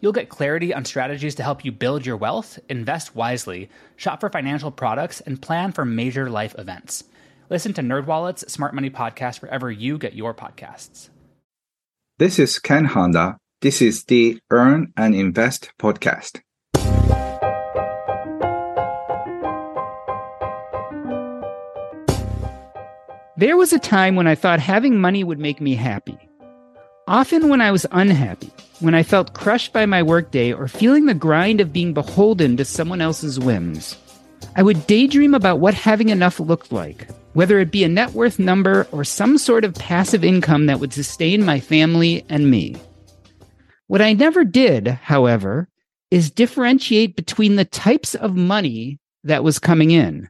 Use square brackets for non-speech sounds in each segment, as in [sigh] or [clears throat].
You'll get clarity on strategies to help you build your wealth, invest wisely, shop for financial products, and plan for major life events. Listen to NerdWallet's Smart Money Podcast wherever you get your podcasts. This is Ken Honda. This is the Earn and Invest podcast. There was a time when I thought having money would make me happy. Often when I was unhappy, when I felt crushed by my workday or feeling the grind of being beholden to someone else's whims, I would daydream about what having enough looked like, whether it be a net worth number or some sort of passive income that would sustain my family and me. What I never did, however, is differentiate between the types of money that was coming in.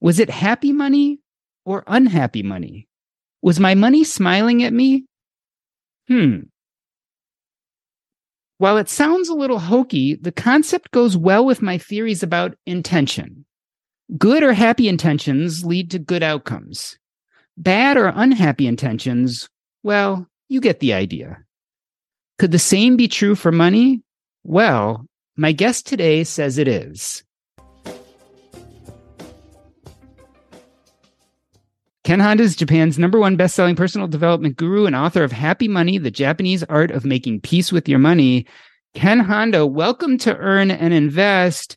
Was it happy money or unhappy money? Was my money smiling at me? Hmm. While it sounds a little hokey, the concept goes well with my theories about intention. Good or happy intentions lead to good outcomes. Bad or unhappy intentions, well, you get the idea. Could the same be true for money? Well, my guest today says it is. Ken Honda is Japan's number one best-selling personal development guru and author of Happy Money: The Japanese Art of Making Peace with Your Money. Ken Honda, welcome to Earn and Invest.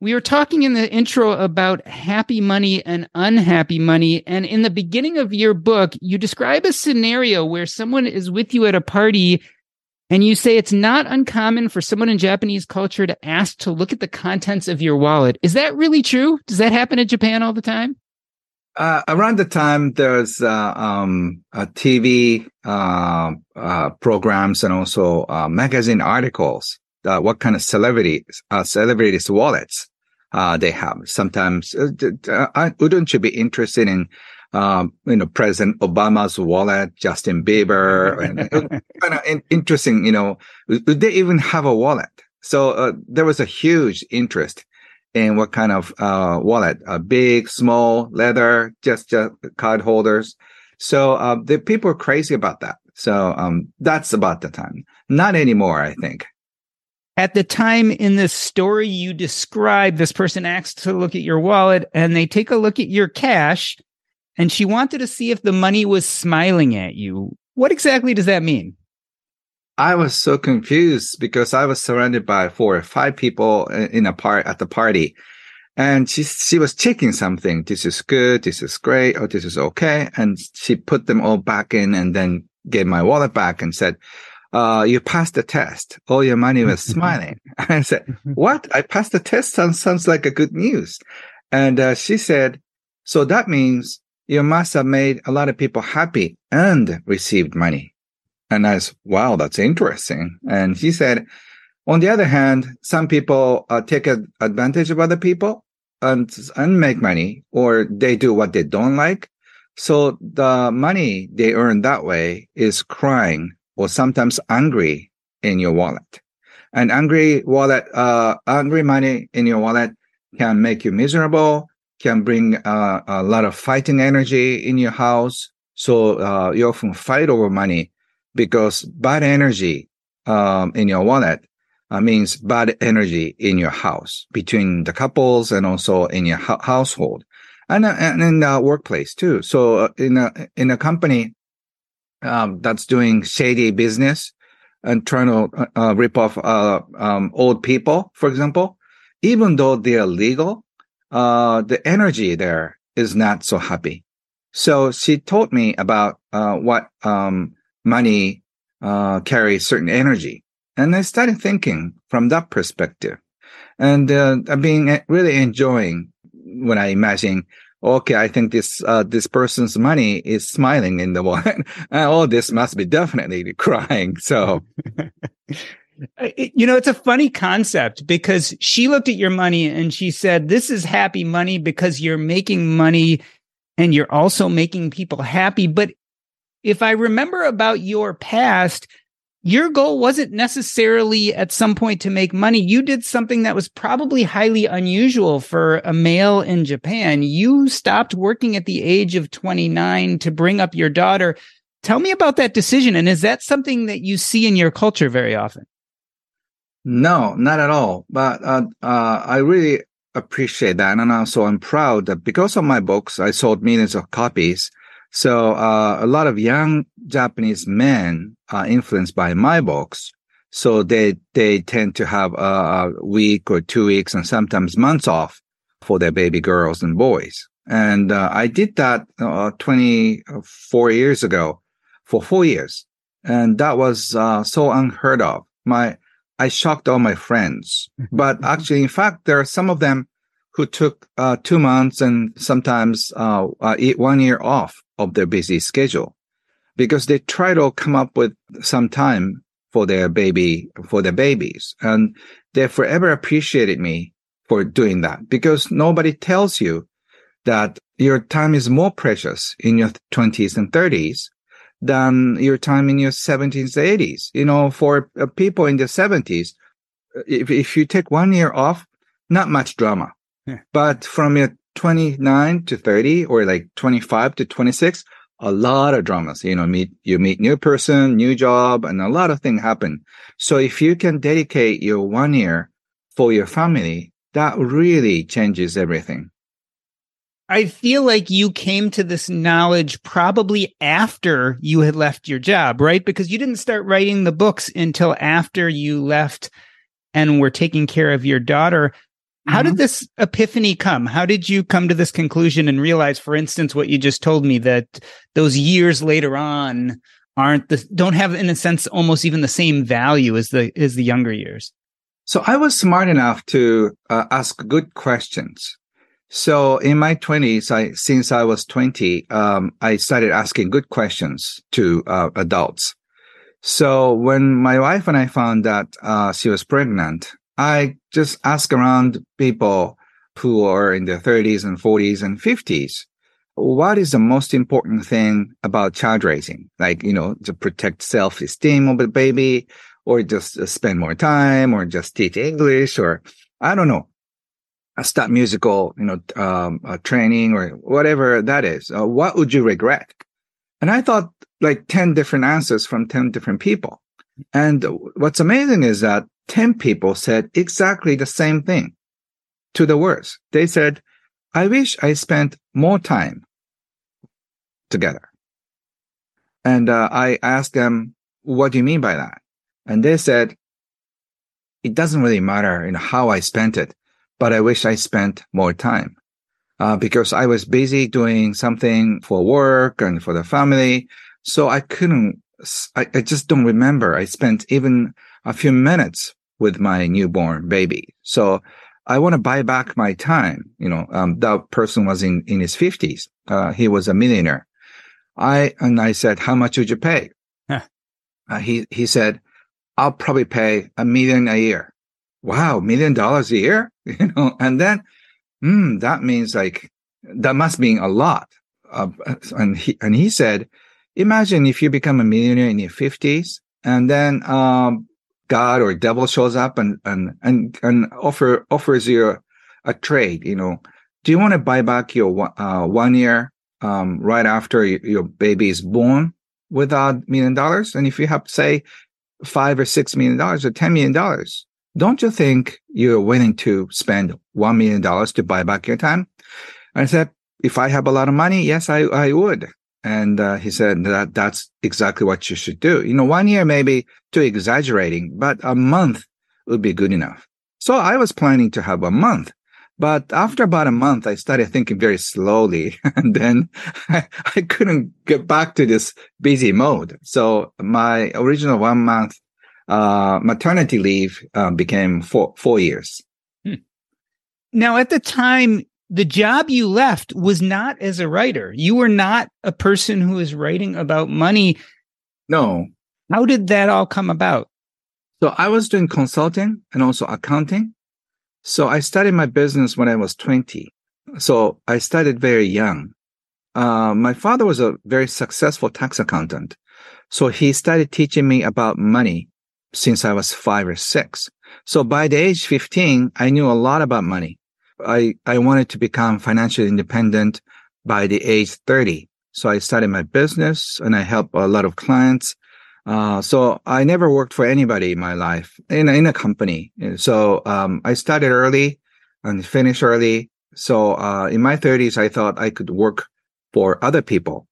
We were talking in the intro about happy money and unhappy money. And in the beginning of your book, you describe a scenario where someone is with you at a party and you say it's not uncommon for someone in Japanese culture to ask to look at the contents of your wallet. Is that really true? Does that happen in Japan all the time? Uh, around the time there's uh, um, TV uh, uh, programs and also uh, magazine articles. what kind of celebrities, celebrities wallets they have? Sometimes, wouldn't you be interested in, um, you know, President Obama's wallet, Justin Bieber, and [laughs] kind of interesting. You know, they even have a wallet? So there was a huge interest and what kind of uh, wallet, a big, small, leather, just, just card holders. So uh, the people are crazy about that. So um, that's about the time. Not anymore, I think. At the time in the story you describe, this person asks to look at your wallet and they take a look at your cash and she wanted to see if the money was smiling at you. What exactly does that mean? I was so confused because I was surrounded by four or five people in a part at the party. And she, she was checking something. This is good. This is great. Oh, this is okay. And she put them all back in and then gave my wallet back and said, uh, you passed the test. All your money was smiling. [laughs] I said, what? I passed the test. Sounds, sounds like a good news. And, uh, she said, so that means you must have made a lot of people happy and received money. And I said, wow, that's interesting. And he said, on the other hand, some people uh, take advantage of other people and, and make money, or they do what they don't like. So the money they earn that way is crying or sometimes angry in your wallet. And angry wallet, uh, angry money in your wallet can make you miserable, can bring uh, a lot of fighting energy in your house. So uh, you often fight over money because bad energy um, in your wallet uh, means bad energy in your house between the couples and also in your ho- household and, uh, and in the workplace too. So uh, in a in a company um, that's doing shady business and trying to uh, uh rip off uh, um, old people, for example, even though they are legal, uh, the energy there is not so happy. So she told me about uh, what um, money uh, carries certain energy, and I started thinking from that perspective, and uh, I've been really enjoying when I imagine. Okay, I think this uh, this person's money is smiling in the [laughs] one. oh, this must be definitely crying. So [laughs] you know, it's a funny concept because she looked at your money and she said, This is happy money because you're making money and you're also making people happy. But if I remember about your past, your goal wasn't necessarily at some point to make money. You did something that was probably highly unusual for a male in Japan. You stopped working at the age of 29 to bring up your daughter. Tell me about that decision. And is that something that you see in your culture very often? No, not at all. But uh, uh, I really appreciate that. And also I'm proud that because of my books, I sold millions of copies. So uh, a lot of young Japanese men are influenced by my books. So they, they tend to have a, week or two weeks and sometimes months off for their baby girls and boys. And uh, I did that uh, 24 years ago for four years. And that was uh, so unheard of. My I shocked all my friends. [laughs] But actually, in fact, there are some of them who took uh, two months and sometimes uh, uh, one year off of their busy schedule because they try to come up with some time for their baby, for their babies. And they forever appreciated me for doing that because nobody tells you that your time is more precious in your 20s and 30s than your time in your 70s, 80s. You know, for people in the 70s, if, if you take one year off, not much drama. Yeah. But from your 29 to 30 or like 25 to 26, a lot of dramas. You know, meet, you meet new person, new job, and a lot of things happen. So if you can dedicate your one year for your family, that really changes everything. I feel like you came to this knowledge probably after you had left your job, right? Because you didn't start writing the books until after you left and were taking care of your daughter. How mm-hmm. did this epiphany come? How did you come to this conclusion and realize, for instance, what you just told me that those years later on aren't the don't have in a sense almost even the same value as the as the younger years? So I was smart enough to uh, ask good questions. So in my twenties, I since I was twenty, um, I started asking good questions to uh, adults. So when my wife and I found that uh, she was pregnant, I just ask around people who are in their thirties and forties and fifties, what is the most important thing about child raising? Like you know, to protect self esteem of the baby, or just uh, spend more time, or just teach English, or I don't know a start musical, you know, um, training or whatever that is. Uh, what would you regret? And I thought like 10 different answers from 10 different people. And what's amazing is that 10 people said exactly the same thing to the words. They said, I wish I spent more time together. And uh, I asked them, what do you mean by that? And they said, it doesn't really matter know, how I spent it but I wish I spent more time uh, because I was busy doing something for work and for the family. So I couldn't, I, I just don't remember. I spent even a few minutes with my newborn baby. So I want to buy back my time. You know, um, that person was in, in his fifties. Uh, he was a millionaire. I, and I said, how much would you pay? Huh. Uh, he, he said, I'll probably pay a million a year wow, million dollars a year, [laughs] you know, and then, hmm, that means like, that must mean a lot. Uh, and he, and he said, imagine if you become a millionaire in your fifties and then, um, God or devil shows up and, and, and, and offer, offers you a, a trade, you know, do you want to buy back your, uh, one year, um, right after your baby is born without million dollars? And if you have, say, five or six million dollars or ten million dollars, don't you think you're willing to spend $1 million to buy back your time? I said, if I have a lot of money, yes, I, I would. And uh, he said that that's exactly what you should do. You know, one year maybe too exaggerating, but a month would be good enough. So I was planning to have a month. But after about a month, I started thinking very slowly. [laughs] And then I, [laughs] I couldn't get back to this busy mode. So my original one month uh, maternity leave uh, became four, four years. Now, at the time, the job you left was not as a writer. You were not a person who is writing about money. No. How did that all come about? So I was doing consulting and also accounting. So I started my business when I was 20. So I started very young. Uh, my father was a very successful tax accountant. So he started teaching me about money since I was five or six. So by the age 15, I knew a lot about money. I, I wanted to become financially independent by the age 30. So I started my business and I helped a lot of clients. Uh, so I never worked for anybody in my life in, in a company. So, um, I started early and finished early. So, uh, in my thirties, I thought I could work for other people.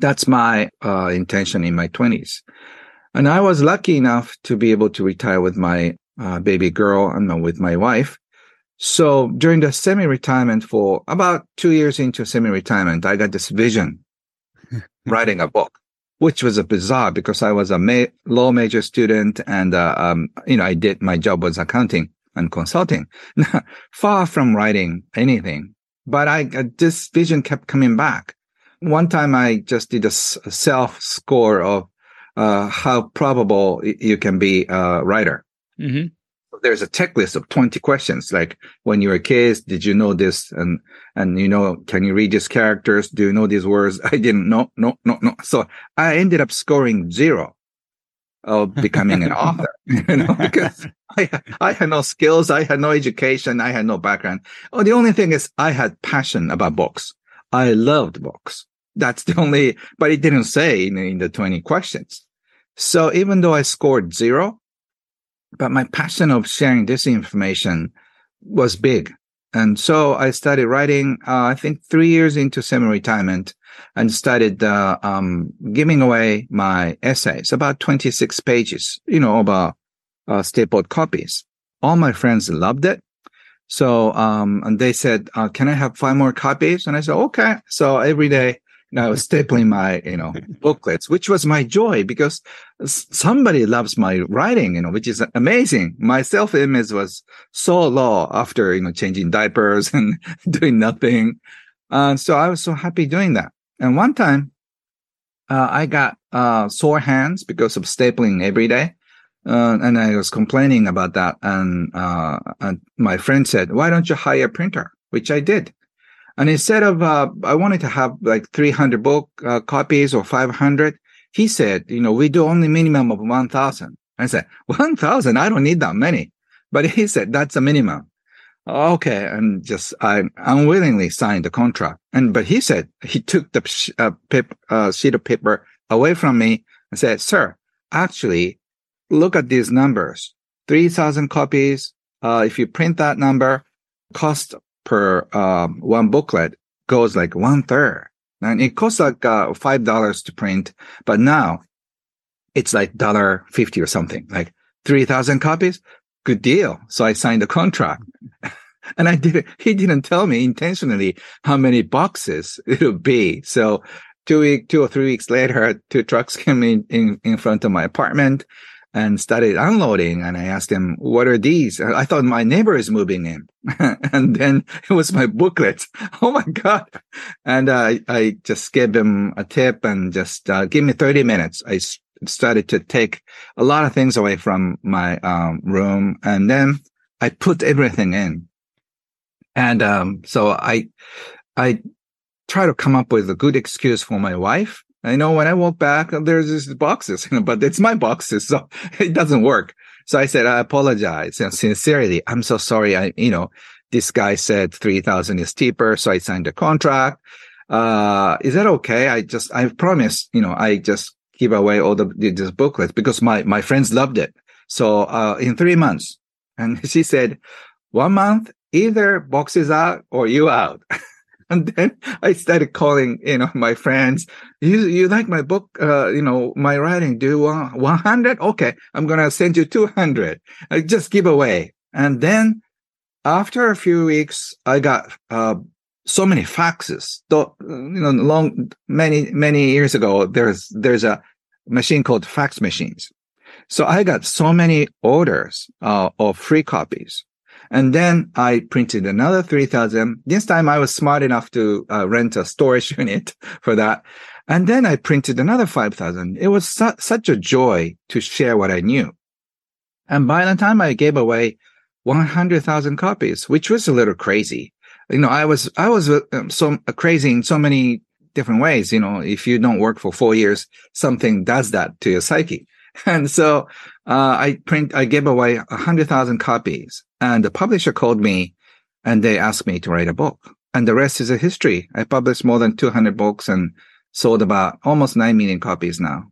That's my, uh, intention in my twenties. And I was lucky enough to be able to retire with my, uh, baby girl and with my wife. So during the semi-retirement for about two years into semi-retirement, I got this vision [laughs] writing a book which was a bizarre because I was a ma- law major student and, uh, um, you know, I did my job was accounting and consulting, [laughs] far from writing anything. But I, uh, this vision kept coming back. One time I just did a s- self score of, uh, how probable you can be a writer. Mm-hmm there's a checklist of 20 questions. Like when you were a kid did you know this? And and you know can you read these characters? Do you know these words? [laughs] I didn't know no no no. So i ended up scoring zero of [laughs] becoming an author [laughs] you know because i i had no skills i had no education i had no background. Oh the only thing is i had passion about books. I loved books. That's the only but it didn't say in, in the 20 questions. So even though i scored zero but my passion of sharing this information was big. And so I started writing, uh, I think three years into semi-retirement and started, uh, um, giving away my essays, about 26 pages, you know, about, uh, stapled copies. All my friends loved it. So, um, and they said, uh, can I have five more copies? And I said, okay. So every day I was stapling my, you know, [laughs] booklets, which was my joy because somebody loves my writing, you know, which is amazing. My self image was so low after, you know, changing diapers [laughs] and doing nothing. Uh, so I was so happy doing that. And one time, uh, I got, uh, sore hands because of stapling every day. Uh, and I was complaining about that. And, uh, and my friend said, why don't you hire a printer? Which I did. And instead of, uh, I wanted to have like 300 book uh, copies or 500. He said, you know, we do only minimum of 1000. I said, 1000? I don't need that many. But he said, that's a minimum. Okay. And just, I unwillingly signed the contract. And, but he said, he took the uh, pip, uh, sheet of paper away from me and said, sir, actually, look at these numbers. 3000 copies. Uh, if you print that number, cost per um, one booklet goes like one third. And it costs like uh, five dollars to print, but now it's like dollar fifty or something, like three thousand copies. Good deal. So I signed the contract. [laughs] and I did he didn't tell me intentionally how many boxes [laughs] it would be. So two week, two or three weeks later, two trucks came in, in, in front of my apartment and started unloading. And I asked him, what are these? I thought my neighbor is moving in. [laughs] and then it was my booklet. [laughs] Oh my God. And uh, I just gave him a tip and just uh, give me 30 minutes. I started to take a lot of things away from my um, room. And then I put everything in. And um, so I, I try to come up with a good excuse for my wife I know when I walk back, there's these boxes, [laughs] but it's my boxes, so [laughs] it doesn't work. So I said, I apologize and sincerely, I'm so sorry. I, you know, this guy said 3000 is cheaper. So I signed a contract. Uh, is that okay? I just, I promise, you know, I just give away all the, this booklet because my, my friends loved it. So, uh, in three months and [laughs] she said, one month, either boxes out or you out. [laughs] and then I started calling, you know, my friends. You you like my book? Uh, you know, my writing? Do you want one hundred? Okay, I'm gonna send you two hundred. I just give away And then after a few weeks, I got, uh, so many faxes. Though, you know, long, many, many years ago, there's, there's a machine called fax machines. So I got so many orders, uh, of free copies. And then I printed another 3000. This time I was smart enough to uh, rent a storage [laughs] unit for that. And then I printed another 5000. It was su- such a joy to share what I knew. And by the time I gave away 100,000 copies, which was a little crazy. You know, I was, I was uh, so crazy in so many different ways. You know, if you don't work for four years, something does that to your psyche. [laughs] And so, uh, I print, I gave away a hundred thousand copies and the publisher called me and they asked me to write a book and the rest is a history. I published more than 200 books and sold about almost 9 million copies now.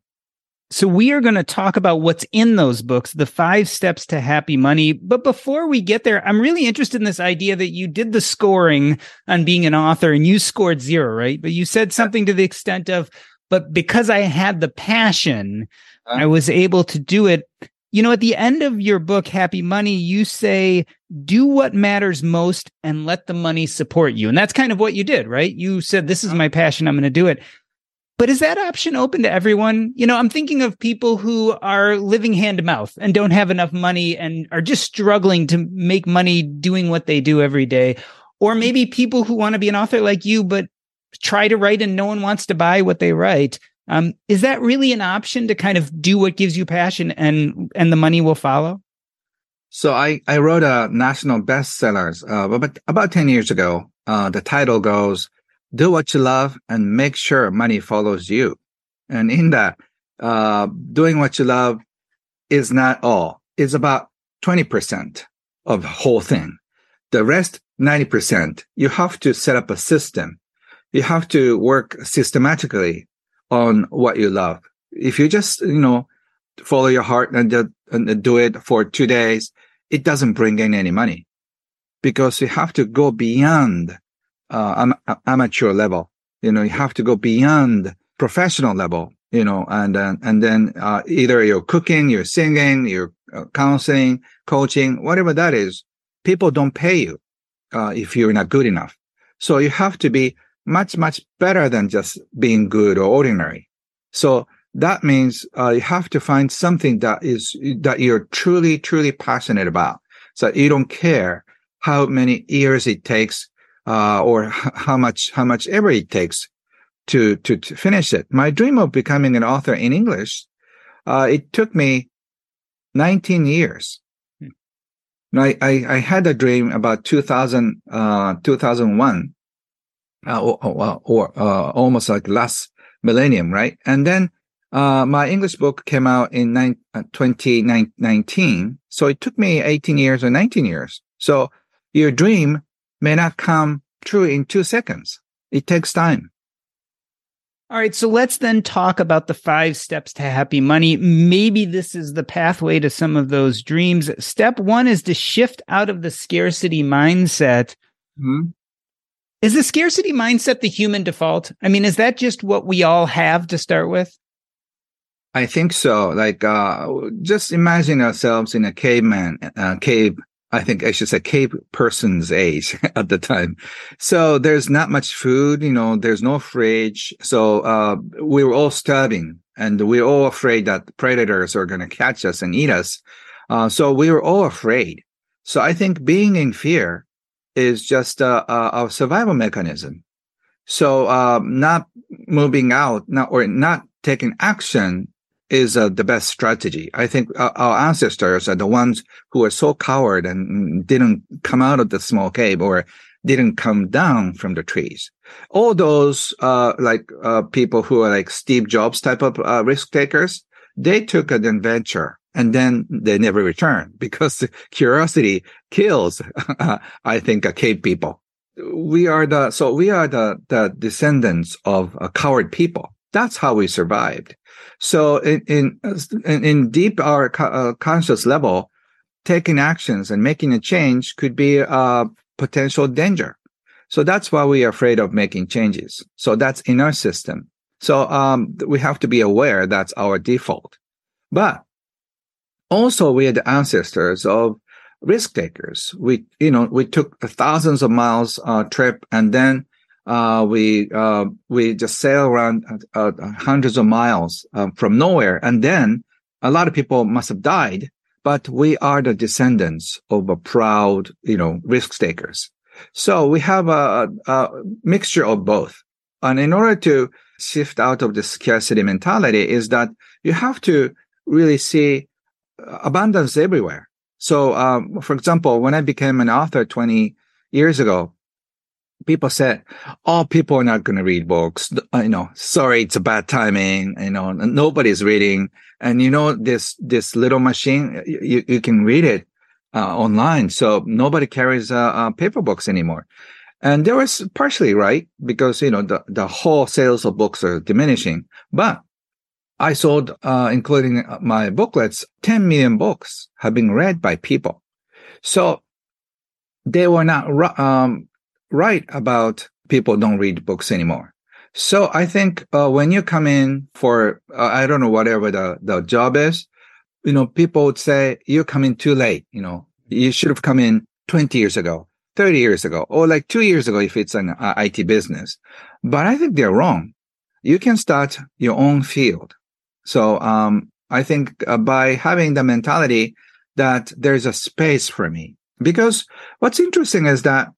So we are going to talk about what's in those books, the five steps to happy money. But before we get there, I'm really interested in this idea that you did the scoring on being an author and you scored zero, right? But you said something to the extent of, but because I had the passion, uh-huh. I was able to do it. You know, at the end of your book, Happy Money, you say, do what matters most and let the money support you. And that's kind of what you did, right? You said, this is uh-huh. my passion. I'm going to do it. But is that option open to everyone? You know, I'm thinking of people who are living hand to mouth and don't have enough money and are just struggling to make money doing what they do every day. Or mm-hmm. maybe people who want to be an author like you, but try to write and no one wants to buy what they write. Um, is that really an option to kind of do what gives you passion and and the money will follow? So I, I wrote a national bestsellers uh, about about ten years ago. Uh, the title goes, "Do what you love and make sure money follows you." And in that, uh, doing what you love is not all. It's about twenty percent of the whole thing. The rest, ninety percent, you have to set up a system. You have to work systematically on what you love. If you just, you know, follow your heart and, and do it for two days, it doesn't bring in any money because you have to go beyond uh, am- amateur level. You know, you have to go beyond professional level. You know, and uh, and then uh, either you're cooking, you're singing, you're uh, counseling, coaching, whatever that is. People don't pay you uh, if you're not good enough. So you have to be much, much better than just being good or ordinary. So that means uh, you have to find something that is, that you're truly, truly passionate about. So you don't care how many years it takes, uh, or h- how much, how much ever it takes to, to, to, finish it. My dream of becoming an author in English, uh, it took me 19 years. Hmm. I, I, I had a dream about 2000, uh, 2001 uh, or, or, or uh, almost like last millennium, right? And then uh, my English book came out in nine, uh, 2019. So it took me 18 years or 19 years. So your dream may not come true in two seconds. It takes time. All right. So let's then talk about the five steps to happy money. Maybe this is the pathway to some of those dreams. Step one is to shift out of the scarcity mindset. Mm-hmm. Is the scarcity mindset the human default? I mean, is that just what we all have to start with? I think so. Like, uh, just imagine ourselves in a caveman, uh, cave. I think I should say cave person's age [laughs] at the time. So there's not much food, you know, there's no fridge. So, uh, we were all starving and we are all afraid that predators are going to catch us and eat us. Uh, so we were all afraid. So I think being in fear is just a, a survival mechanism. So, um, not moving out, not, or not taking action is uh, the best strategy. I think uh, our ancestors are the ones who are so coward and didn't come out of the small cave or didn't come down from the trees. All those, uh, like, uh, people who are like Steve Jobs type of uh, risk takers, they took an adventure and then they never return [laughs] because curiosity kills, [laughs] I think, uh, cave people. We are the, so we are the, the descendants of uh, coward people. That's how we survived. So in, in, in deep our uh, conscious level, taking actions and making a change could be a potential danger. So that's why we are afraid of making changes. So that's in our system. So, um, we have to be aware that's our default. But also we are the ancestors of risk takers. We, you know, we took thousands of miles uh, trip and then uh, we uh, we just sail around uh, uh hundreds of miles uh, from nowhere, and then a lot of people must have died. But we are the descendants of a proud, you know, risk takers. So we have a, a mixture of both. And in order to shift out of the scarcity mentality, is that you have to really see abundance everywhere. So, um, for example, when I became an author 20 years ago, people said, "Oh, people are not going to read books." Uh, you know, sorry, it's a bad timing. You know, nobody's reading, and you know this this little machine, you you can read it uh, online, so nobody carries uh, uh, paper books anymore. And there was partially right because you know the the whole sales of books are diminishing, but I sold, uh, including my booklets, 10 million books have been read by people. So they were not um, right about people don't read books anymore. So I think uh, when you come in for uh, I don't know whatever the the job is, you know, people would say you're coming too late. You know, you should have come in 20 years ago, 30 years ago, or like two years ago if it's an uh, IT business. But I think they're wrong. You can start your own field. So um, I think uh, by having the mentality that there's a space for me, because what's interesting is that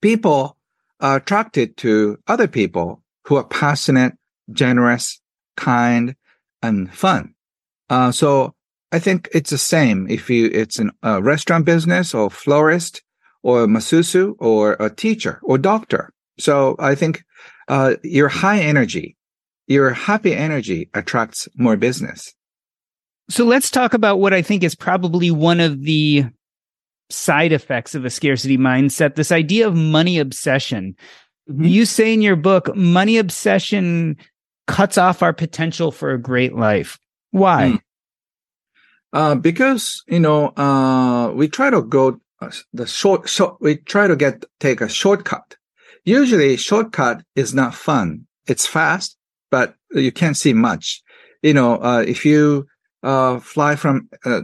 people are attracted to other people who are passionate, generous, kind, and fun. Uh, so I think it's the same if you it's a restaurant business or florist or masusu or a teacher or doctor. So I think uh, your high energy, your happy energy attracts more business. So let's talk about what I think is probably one of the side effects of a scarcity mindset this idea of money obsession mm-hmm. you say in your book money obsession cuts off our potential for a great life why mm. uh, because you know uh, we try to go uh, the short short we try to get take a shortcut usually shortcut is not fun it's fast but you can't see much you know uh, if you uh, fly from uh,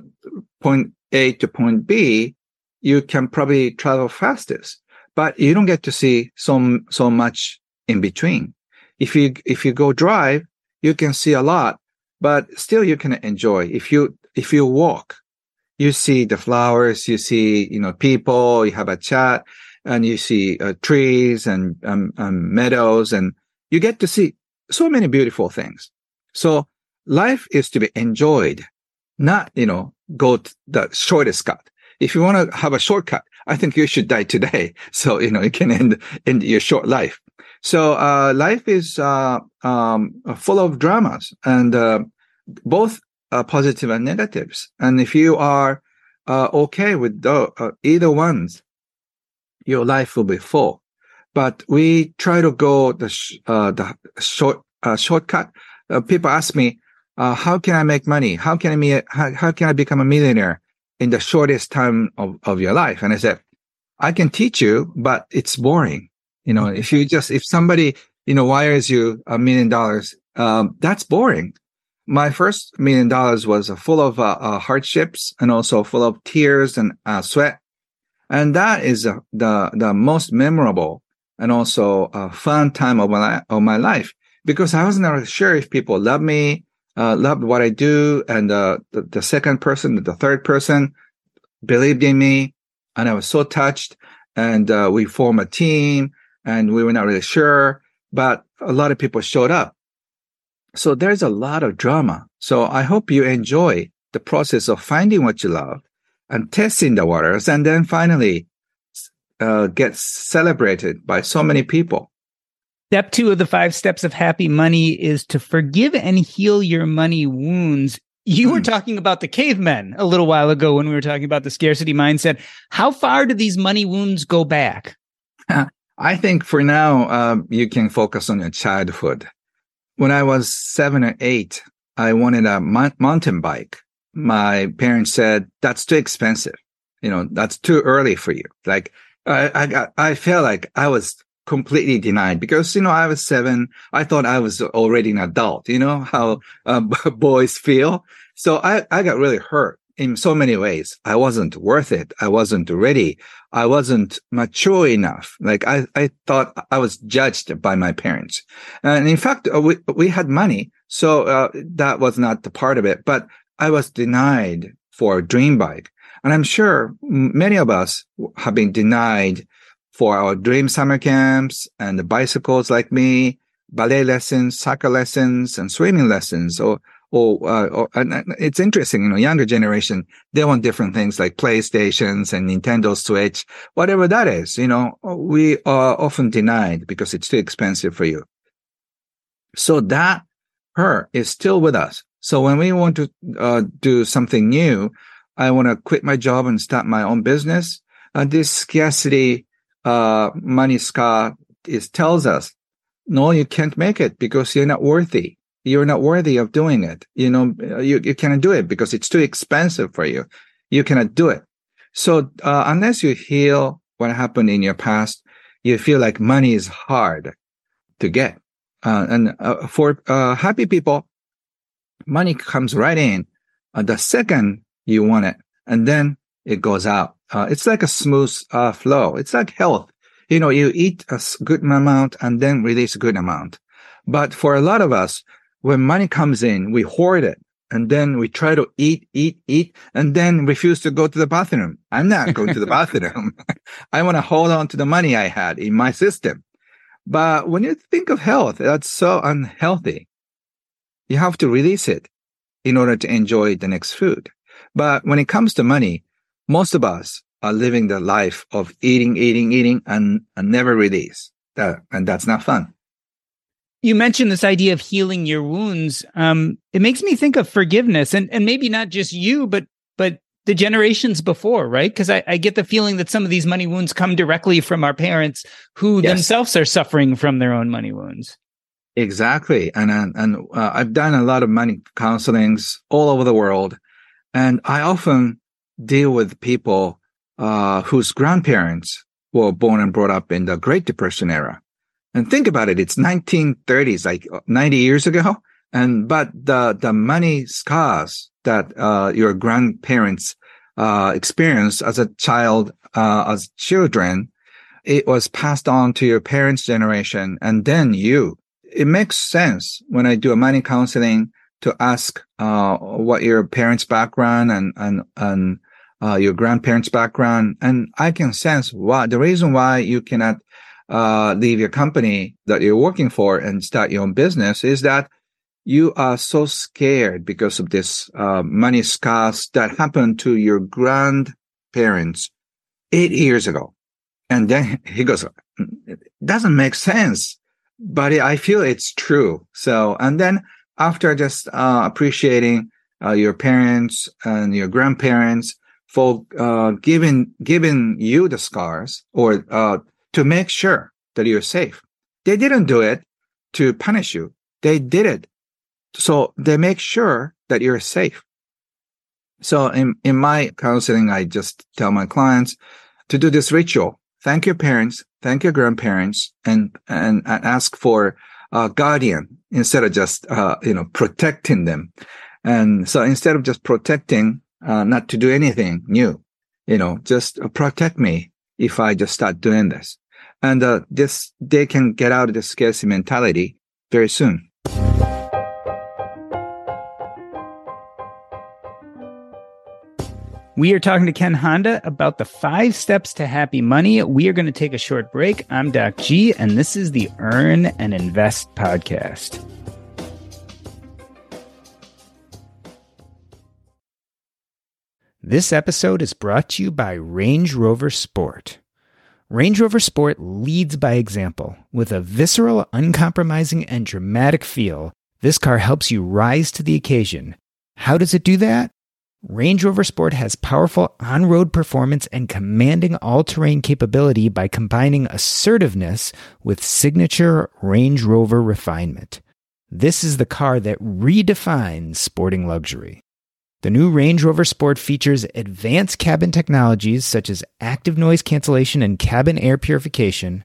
point a to point b you can probably travel fastest, but you don't get to see so, so much in between. If you, if you go drive, you can see a lot, but still you can enjoy. If you, if you walk, you see the flowers, you see, you know, people, you have a chat and you see uh, trees and um, um, meadows and you get to see so many beautiful things. So life is to be enjoyed, not, you know, go the shortest cut if you want to have a shortcut, I think you should die today. [laughs] So, you know, you can end, end your short life. So, uh, life is, uh, um, full of dramas and, uh, both uh, positive and negatives. And if you are, uh, okay with the, uh, either ones, your life will be full. But we try to go the, sh- the short, shortcut. people ask me, how can I make money? How can I, me- how, how can I become a millionaire? in the shortest time of, of your life. And I said, I can teach you, but it's boring. You know, if you just, if somebody, you know, wires you a million dollars, um, that's boring. My first million dollars was uh, full of uh, uh, hardships and also full of tears and uh, sweat. And that is uh, the, the most memorable and also a fun time of my, of my life because I wasn't sure if people love me, uh, loved what I do, and uh, the, the second person, the third person, believed in me, and I was so touched. And uh, we formed a team, and we were not really sure, but a lot of people showed up. So there's a lot of drama. So I hope you enjoy the process of finding what you love and testing the waters, and then finally uh, get celebrated by so many people. Step two of the five steps of happy money is to forgive and heal your money wounds. You were hmm. talking about the cavemen a little while ago when we were talking about the scarcity mindset. How far do these money wounds go back? [laughs] I think for now, uh, you can focus on your childhood. When I was seven or eight, I wanted a mo- mountain bike. My parents said, that's too expensive. You know, that's too early for you. Like, I, I got, I felt like I was completely denied because you know I was seven. I thought I was already an adult. You know how uh, [laughs] boys feel. So I I got really hurt in so many ways. I wasn't worth it. I wasn't ready. I wasn't mature enough. Like I, I thought I was judged by my parents. And in fact, uh, we, we had money. So uh, that was not the part of it, but I was denied for a dream bike. And I'm sure many of us have been denied for our dream summer camps and the bicycles like me, ballet lessons, soccer lessons, and swimming lessons, or or, uh, or it's interesting, you know, younger generation, they want different things like PlayStations and Nintendo Switch, whatever that is, you know, we are often denied because it's too expensive for you. So that her is still with us. So when we want to uh, do something new, I want to quit my job and start my own business. Uh, this scarcity, uh, money scar is tells us, no, you can't make it because you're not worthy you're not worthy of doing it. You know, you, you cannot do it because it's too expensive for you. You cannot do it. So, uh, unless you heal what happened in your past, you feel like money is hard to get. Uh, and uh, for uh, happy people, money comes right in uh, the second you want it, and then it goes out. Uh, it's like a smooth flow. It's like health. You know, you eat a good amount and then release a good amount. But for a lot of us, when money comes in, we hoard it. And then we try to eat, eat, eat, and then refuse to go to the bathroom. I'm not going to the [laughs] bathroom. [laughs] I want to hold on to the money I had in my system. But when you think of health, that's so unhealthy. You have to release it in order to enjoy the next food. But when it comes to money, most of us are living the life of eating, eating, eating and, and never release. That, and that's not fun you mentioned this idea of healing your wounds. Um, it makes me think of forgiveness, and and maybe not just you, but but the generations before, right? Because I, I, get the feeling that some of these money wounds come directly from our parents, who yes. themselves are suffering from their own money wounds. Exactly, and and, and uh, I've done a lot of money counselings all over the world, and I often deal with people uh, whose grandparents were born and brought up in the Great Depression era and think about it. It's 1930s, like 90 years ago. And, but the, the money scars that, uh, your grandparents, uh, experienced as a child, uh, as children, it was passed on to your parents' generation and then you. It makes sense when I do a money counseling to ask, uh, what your parents' background and, and, and, uh, your grandparents' background. And I can sense why the reason why you cannot uh, leave your company that you're working for and start your own business is that you are so scared because of this uh, money scars that happened to your grandparents eight years ago. And then he goes, it doesn't make sense, but I feel it's true. So, and then after just uh, appreciating uh, your parents and your grandparents for uh, giving giving you the scars or uh, to make sure that you're safe. They didn't do it to punish you. They did it. So they make sure that you're safe. So in, in my counseling, I just tell my clients to do this ritual. Thank your parents, thank your grandparents, and, and, and ask for a guardian instead of just, uh, you know, protecting them. And so instead of just protecting, uh, not to do anything new, you know, just protect me if I just start doing this. And uh, this, they can get out of the scarcity mentality very soon. We are talking to Ken Honda about the five steps to happy money. We are going to take a short break. I'm Doc G, and this is the Earn and Invest podcast. This episode is brought to you by Range Rover Sport. Range Rover Sport leads by example. With a visceral, uncompromising, and dramatic feel, this car helps you rise to the occasion. How does it do that? Range Rover Sport has powerful on road performance and commanding all terrain capability by combining assertiveness with signature Range Rover refinement. This is the car that redefines sporting luxury. The new Range Rover Sport features advanced cabin technologies such as active noise cancellation and cabin air purification,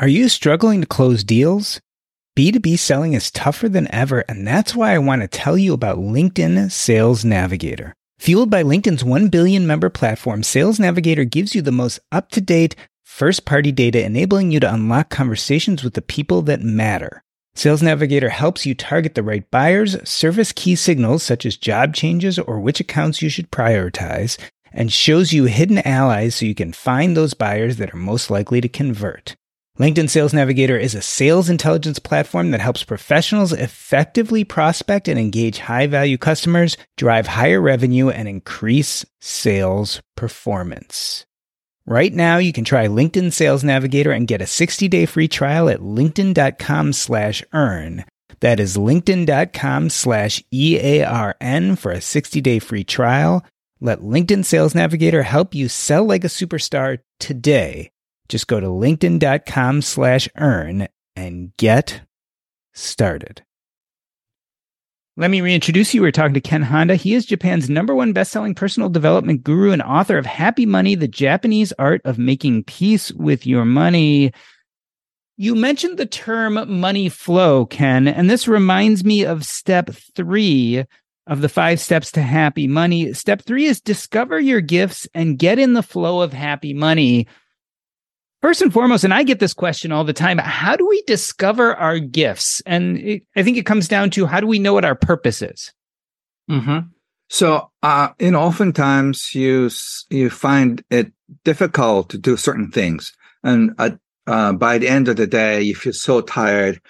Are you struggling to close deals? B2B selling is tougher than ever, and that's why I want to tell you about LinkedIn Sales Navigator. Fueled by LinkedIn's 1 billion member platform, Sales Navigator gives you the most up to date, first party data, enabling you to unlock conversations with the people that matter. Sales Navigator helps you target the right buyers, service key signals such as job changes or which accounts you should prioritize, and shows you hidden allies so you can find those buyers that are most likely to convert. LinkedIn Sales Navigator is a sales intelligence platform that helps professionals effectively prospect and engage high value customers, drive higher revenue, and increase sales performance. Right now, you can try LinkedIn Sales Navigator and get a 60 day free trial at linkedin.com slash earn. That is linkedin.com slash EARN for a 60 day free trial. Let LinkedIn Sales Navigator help you sell like a superstar today just go to linkedin.com slash earn and get started. Let me reintroduce you. We're talking to Ken Honda. He is Japan's number one best-selling personal development guru and author of Happy Money, The Japanese Art of Making Peace with Your Money. You mentioned the term money flow, Ken, and this reminds me of step three of the five steps to happy money. Step three is discover your gifts and get in the flow of happy money. First and foremost, and I get this question all the time how do we discover our gifts? And it, I think it comes down to how do we know what our purpose is? Mm-hmm. So, uh, know, oftentimes you you find it difficult to do certain things, and uh, uh, by the end of the day, you feel so tired.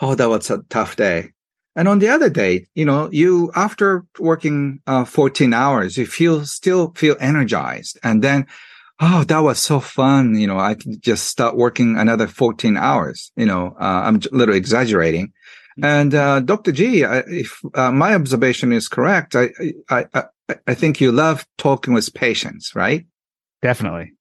Oh, that was a tough day. And on the other day, you know, you after working uh, 14 hours, you feel still feel energized, and then oh, that was so fun. You know, I could just start working another 14 hours. You know, uh, I'm a little exaggerating. Mm-hmm. And uh, Dr. G, I, if uh, my observation is correct, I, I, I, I think you love talking with patients, right? Definitely.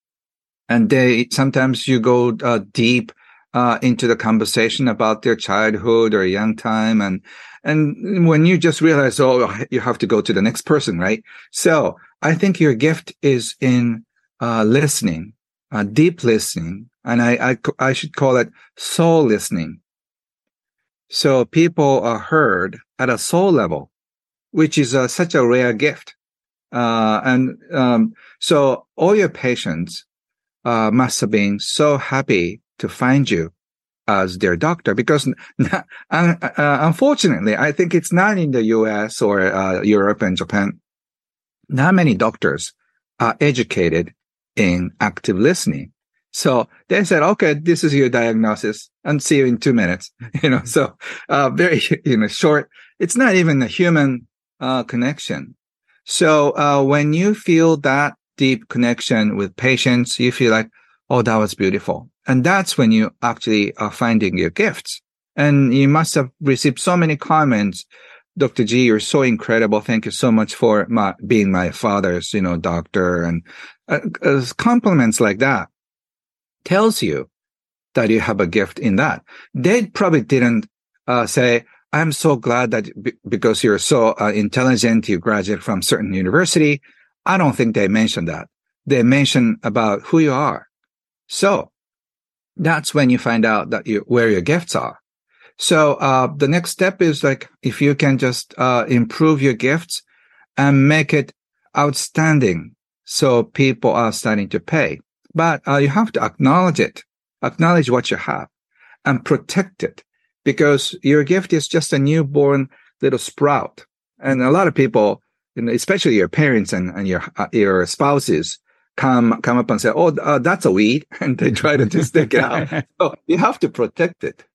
And they sometimes you go uh, deep uh, into the conversation about their childhood or young time, and and when you just realize, oh, you have to go to the next person, right? So I think your gift is in uh, listening, uh, deep listening, and I, I, I should call it soul listening. So people are heard at a soul level, which is uh, such a rare gift. Uh, and um, so all your patients uh, must have been so happy to find you as their doctor because [laughs] uh, unfortunately, I think it's not in the US or uh, Europe and Japan. Not many doctors are educated in active listening. So they said, okay, this is your diagnosis and see you in two minutes. [laughs] You know, so, uh, very, [laughs] you know, short. It's not even a human, uh, connection. So, uh, when you feel that deep connection with patients, you feel like, oh, that was beautiful. And that's when you actually are finding your gifts. And you must have received so many comments. Dr. G, you're so incredible. Thank you so much for my, being my father's, you know, doctor and uh, uh, compliments like that tells you that you have a gift in that. They probably didn't uh, say, I'm so glad that b- because you're so uh, intelligent, you graduate from certain university. I don't think they mentioned that. They mention about who you are. So that's when you find out that you, where your gifts are. So, uh, the next step is like, if you can just, uh, improve your gifts and make it outstanding so people are starting to pay. But uh, you have to acknowledge it, acknowledge what you have and protect it because your gift is just a newborn little sprout. And a lot of people, especially your parents and, and your, uh, your spouses come, come up and say, Oh, uh, that's a weed. [laughs] And they try to just take it out. [laughs] so you have to protect it.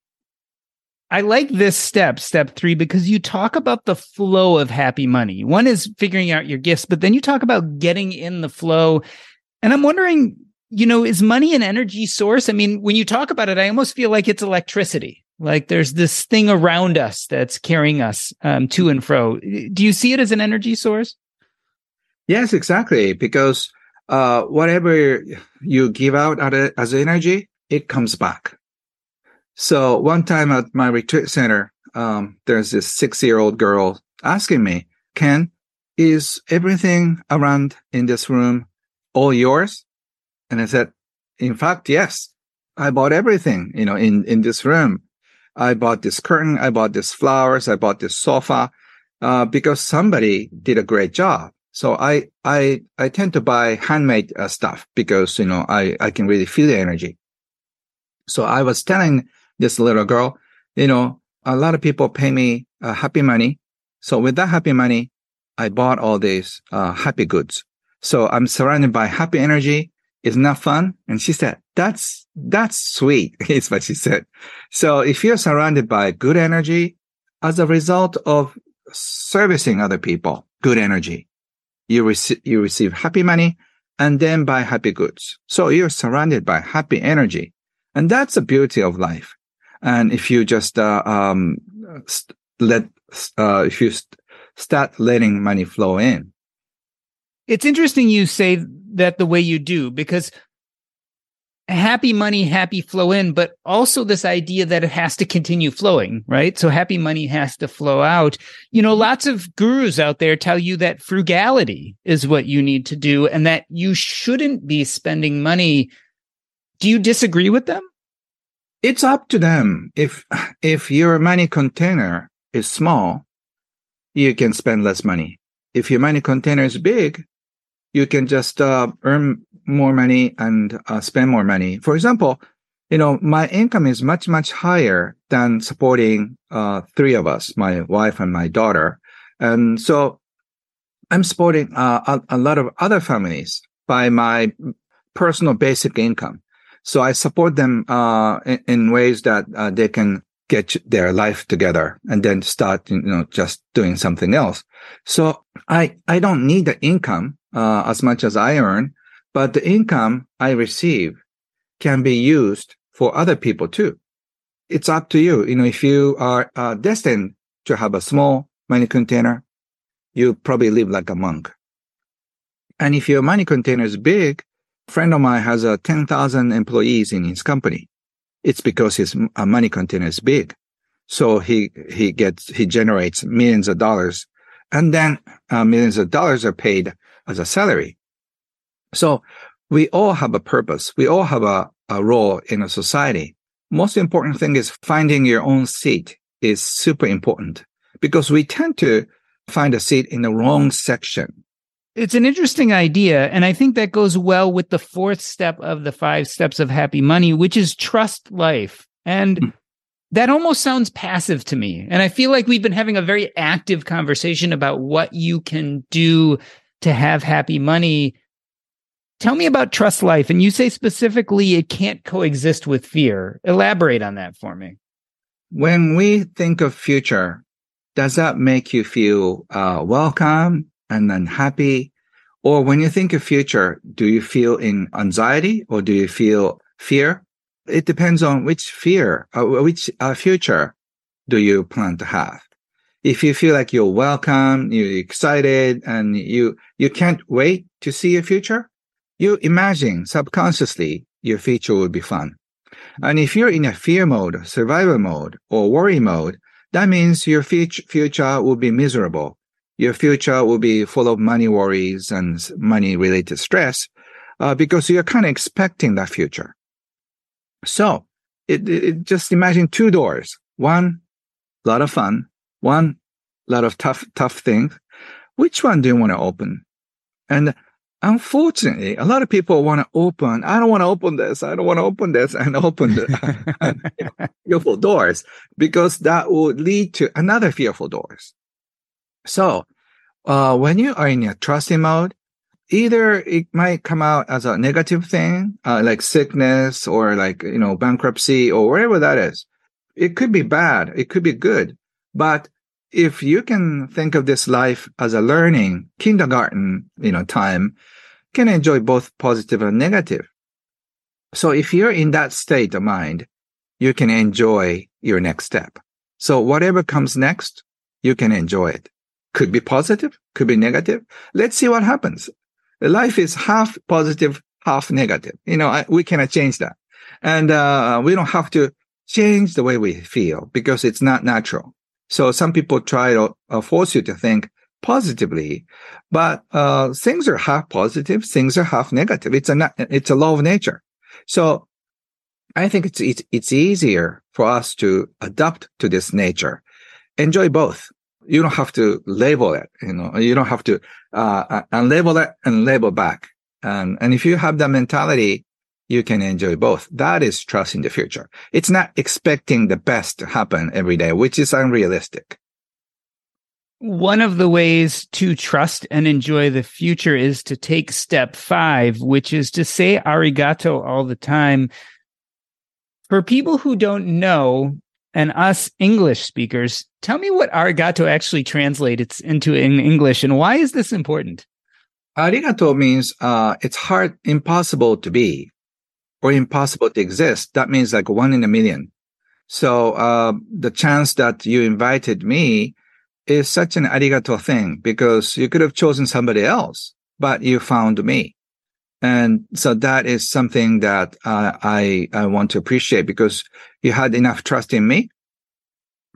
I like this step, step three, because you talk about the flow of happy money. One is figuring out your gifts, but then you talk about getting in the flow. And I'm wondering, you know, is money an energy source? I mean, when you talk about it, I almost feel like it's electricity. Like there's this thing around us that's carrying us um, to and fro. Do you see it as an energy source? Yes, exactly. Because uh, whatever you give out as energy, it comes back. So one time at my retreat center, um, there's this six year old girl asking me, Ken, is everything around in this room all yours? And I said, in fact, yes, I bought everything, you know, in, in this room. I bought this curtain. I bought this flowers. I bought this sofa, uh, because somebody did a great job. So I, I, I tend to buy handmade uh, stuff because, you know, I, I can really feel the energy. So I was telling this little girl, you know, a lot of people pay me uh, happy money. So with that happy money, I bought all these uh, happy goods. So I'm surrounded by happy energy. Isn't that fun? And she said, that's, that's sweet. [laughs] is what she said. So if you're surrounded by good energy as a result of servicing other people, good energy, you receive, you receive happy money and then buy happy goods. So you're surrounded by happy energy. And that's the beauty of life. And if you just, uh, um, st- let, uh, if you st- start letting money flow in. It's interesting you say that the way you do because happy money, happy flow in, but also this idea that it has to continue flowing, right? So happy money has to flow out. You know, lots of gurus out there tell you that frugality is what you need to do and that you shouldn't be spending money. Do you disagree with them? It's up to them. If, if your money container is small, you can spend less money. If your money container is big, you can just uh, earn more money and uh, spend more money. For example, you know, my income is much, much higher than supporting uh, three of us, my wife and my daughter. And so I'm supporting uh, a, a, lot of other families by my personal basic income. So I support them uh, in, in, ways that uh, they can get their life together and then start, you know, just doing something else. So I, I don't need the income uh, as much as I earn, but the income I receive can be used for other people too. It's up to you. You know, if you are uh, destined to have a small money container, you probably live like a monk. And if your money container is big, friend of mine has uh, 10,000 employees in his company. It's because his uh, money container is big. So he, he gets, he generates millions of dollars and then uh, millions of dollars are paid as a salary. So we all have a purpose. We all have a, a role in a society. Most important thing is finding your own seat is super important because we tend to find a seat in the wrong section. It's an interesting idea. And I think that goes well with the fourth step of the five steps of happy money, which is trust life. And mm. that almost sounds passive to me. And I feel like we've been having a very active conversation about what you can do to have happy money. Tell me about trust life. And you say specifically it can't coexist with fear. Elaborate on that for me. When we think of future, does that make you feel uh, welcome and then happy? Or when you think of future, do you feel in anxiety or do you feel fear? It depends on which fear, uh, which uh, future do you plan to have if you feel like you're welcome, you're excited, and you you can't wait to see your future, you imagine subconsciously your future will be fun. And if you're in a fear mode, survival mode, or worry mode, that means your future will be miserable. Your future will be full of money worries and money related stress uh, because you're kind of expecting that future. So it, it, just imagine two doors. One, a lot of fun one a lot of tough, tough things. Which one do you want to open? And unfortunately, a lot of people want to open. I don't want to open this. I don't want to open this and open the [laughs] fearful doors because that would lead to another fearful doors. So, uh, when you are in a trusting mode, either it might come out as a negative thing, uh, like sickness or like, you know, bankruptcy or whatever that is. It could be bad. It could be good. But if you can think of this life as a learning kindergarten, you know, time, can enjoy both positive and negative. So if you're in that state of mind, you can enjoy your next step. So whatever comes next, you can enjoy it. Could be positive, could be negative. Let's see what happens. Life is half positive, half negative. You know, I, we cannot change that. And, uh, we don't have to change the way we feel because it's not natural. So some people try to uh, force you to think positively, but, uh, things are half positive, things are half negative. It's a, it's a law of nature. So I think it's, it's, it's easier for us to adapt to this nature. Enjoy both. You don't have to label it, you know, you don't have to, uh, unlabel it and label back. And, and if you have that mentality, you can enjoy both. That is trust in the future. It's not expecting the best to happen every day, which is unrealistic. One of the ways to trust and enjoy the future is to take step five, which is to say arigato all the time. For people who don't know, and us English speakers, tell me what arigato actually translates into in English and why is this important? Arigato means uh, it's hard, impossible to be or impossible to exist. That means like one in a million. So uh, the chance that you invited me is such an arigato thing because you could have chosen somebody else, but you found me. And so that is something that uh, I, I want to appreciate because you had enough trust in me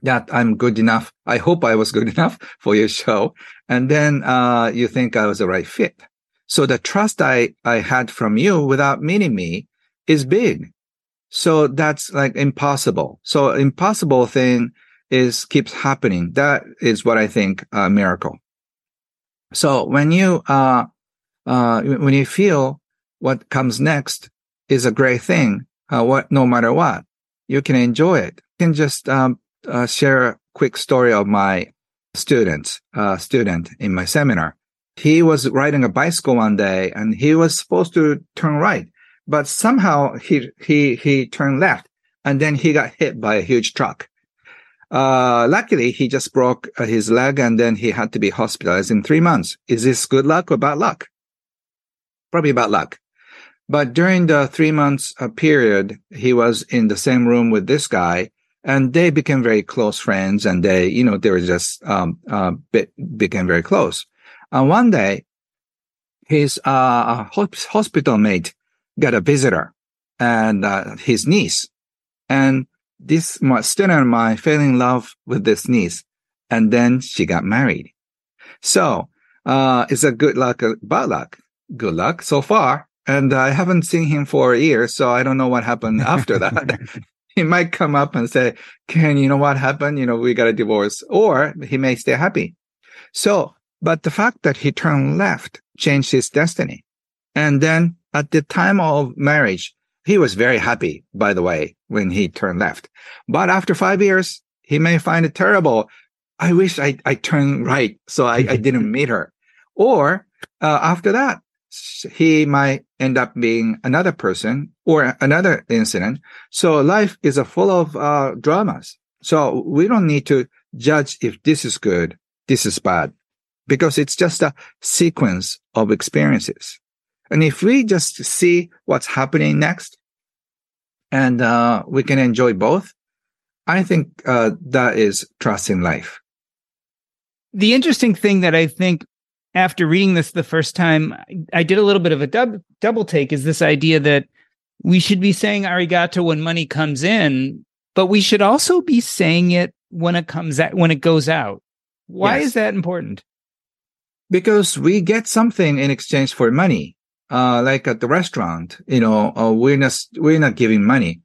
that I'm good enough. I hope I was good [laughs] enough for your show. And then, uh, you think I was the right fit. So the trust I, I had from you without meeting me is big. So that's like impossible. So impossible thing is keeps happening. That is what I think a miracle. So when you, uh, uh, when you feel what comes next is a great thing, uh, what, no matter what, you can enjoy it. You can just, um, uh, share a quick story of my student, uh, student in my seminar. He was riding a bicycle one day and he was supposed to turn right, but somehow he, he, he turned left and then he got hit by a huge truck. Uh, luckily, he just broke uh, his leg and then he had to be hospitalized in three months. Is this good luck or bad luck? Probably about luck. But during the three months uh, period, he was in the same room with this guy and they became very close friends and they, you know, they were just, um, uh, be- became very close. And one day, his, uh, hospital mate got a visitor and, uh, his niece. And this my student of mine fell in love with this niece, and then she got married. So uh, it's a good luck, uh, bad luck. Good luck so far. And I haven't seen him for a year, so I don't know what happened after that. [laughs] [laughs] he might come up and say, Ken, you know what happened? You know, we got a divorce. Or he may stay happy. So, but the fact that he turned left changed his destiny. And then at the time of marriage, he was very happy, by the way, when he turned left. But after five years, he may find it terrible. I wish I, I turned right so I, I didn't meet her. Or uh, after that, he might end up being another person or another incident. So life is a full of uh, dramas. So we don't need to judge if this is good, this is bad, because it's just a sequence of experiences. And if we just see what's happening next and uh, we can enjoy both, I think uh, that is trust in life. The interesting thing that I think after reading this the first time, I did a little bit of a dub- double take is this idea that we should be saying arigato when money comes in, but we should also be saying it when it comes out, when it goes out. Why yes. is that important? Because we get something in exchange for money uh, like at the restaurant, you know, uh, we're not, we're not giving money.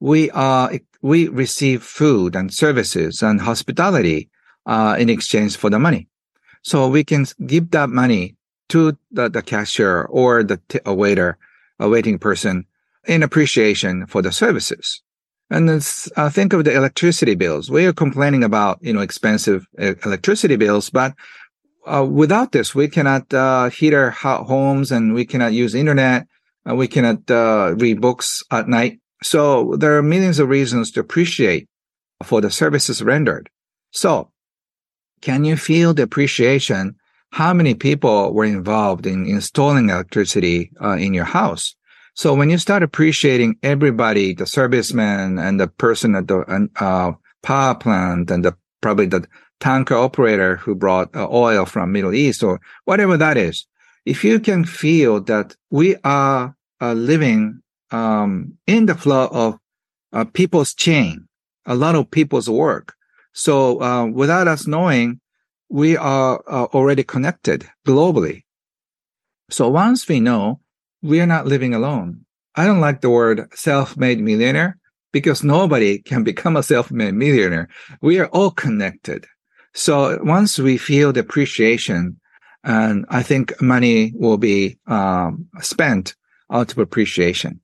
We are, we receive food and services and hospitality, uh, in exchange for the money. So we can give that money to the, the cashier or the t- a waiter, a waiting person in appreciation for the services. And uh, think of the electricity bills. We are complaining about, you know, expensive uh, electricity bills, but uh, without this, we cannot uh, heat our homes and we cannot use internet. And we cannot uh, read books at night. So there are millions of reasons to appreciate for the services rendered. So can you feel the appreciation? How many people were involved in installing electricity uh, in your house? So when you start appreciating everybody, the serviceman and the person at the uh, power plant and the probably the tanker operator who brought uh, oil from Middle East or whatever that is, if you can feel that we are uh, living um, in the flow of uh, people's chain, a lot of people's work. So uh, without us knowing, we are uh, already connected globally. So once we know, we are not living alone. I don't like the word self-made millionaire because nobody can become a self-made millionaire. We are all connected. So once we feel the appreciation, and I think money will be um, spent out of appreciation.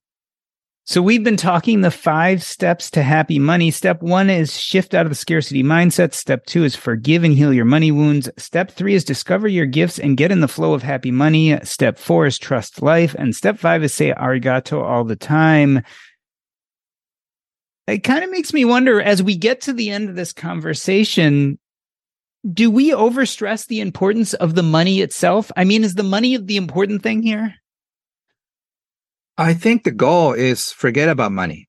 So we've been talking the five steps to happy money. Step one is shift out of the scarcity mindset. Step two is forgive and heal your money wounds. Step three is discover your gifts and get in the flow of happy money. Step four is trust life. And step five is say arigato all the time. It kind of makes me wonder as we get to the end of this conversation, do we overstress the importance of the money itself? I mean, is the money the important thing here? I think the goal is forget about money.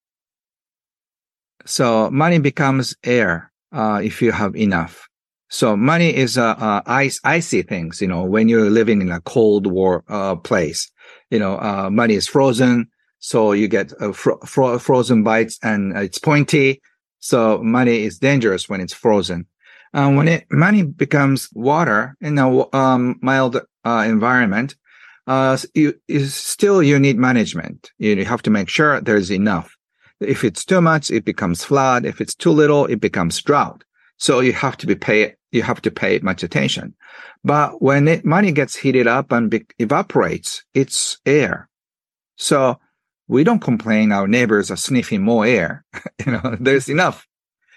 So money becomes air uh, if you have enough. So money is uh, uh, ice, icy things. You know, when you're living in a cold war uh, place, you know, uh, money is frozen, so you get uh, fro- fro- frozen bites, and it's pointy. So money is dangerous when it's frozen. Uh, when it money becomes water in a um, mild uh, environment, uh, you, still you need management. You have to make sure there's enough. If it's too much, it becomes flood. If it's too little, it becomes drought. So you have to be pay, you have to pay much attention. But when it, money gets heated up and be, evaporates, it's air. So we don't complain our neighbors are sniffing more air. [laughs] you know, [laughs] there's enough.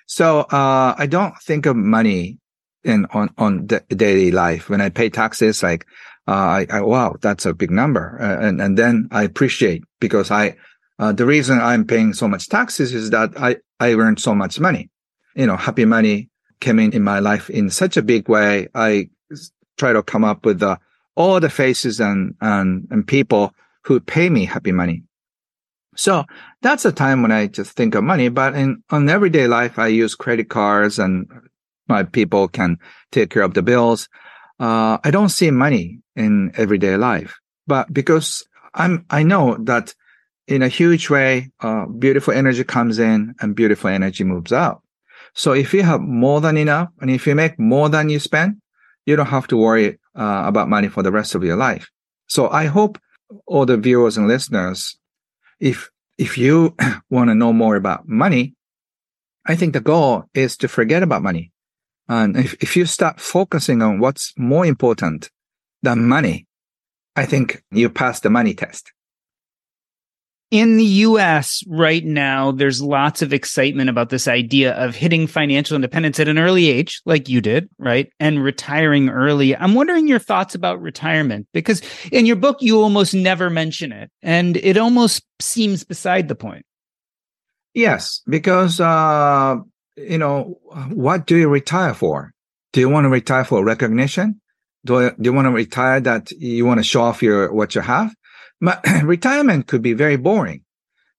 So, uh, I don't think of money in, on, on daily life. When I pay taxes, like, I, I, wow, that's a big number. Uh, and, and then I appreciate because I, uh, the reason I'm paying so much taxes is that I, I earned so much money. You know, happy money came in in my life in such a big way. I try to come up with all the faces and, and, and people who pay me happy money. So that's a time when I just think of money. But in on everyday life, I use credit cards and my people can take care of the bills. Uh, I don't see money in everyday life. But because I'm, I know that in a huge way, uh, beautiful energy comes in and beautiful energy moves out. So if you have more than enough and if you make more than you spend, you don't have to worry uh, about money for the rest of your life. So I hope all the viewers and listeners, if, if you [coughs] want to know more about money, I think the goal is to forget about money. And if, if you start focusing on what's more important the money, I think you pass the money test. In the US right now, there's lots of excitement about this idea of hitting financial independence at an early age, like you did, right? And retiring early. I'm wondering your thoughts about retirement because in your book, you almost never mention it and it almost seems beside the point. Yes, because, uh, you know, what do you retire for? Do you want to retire for recognition? Do, do you want to retire that you want to show off your what you have? But [clears throat] retirement could be very boring.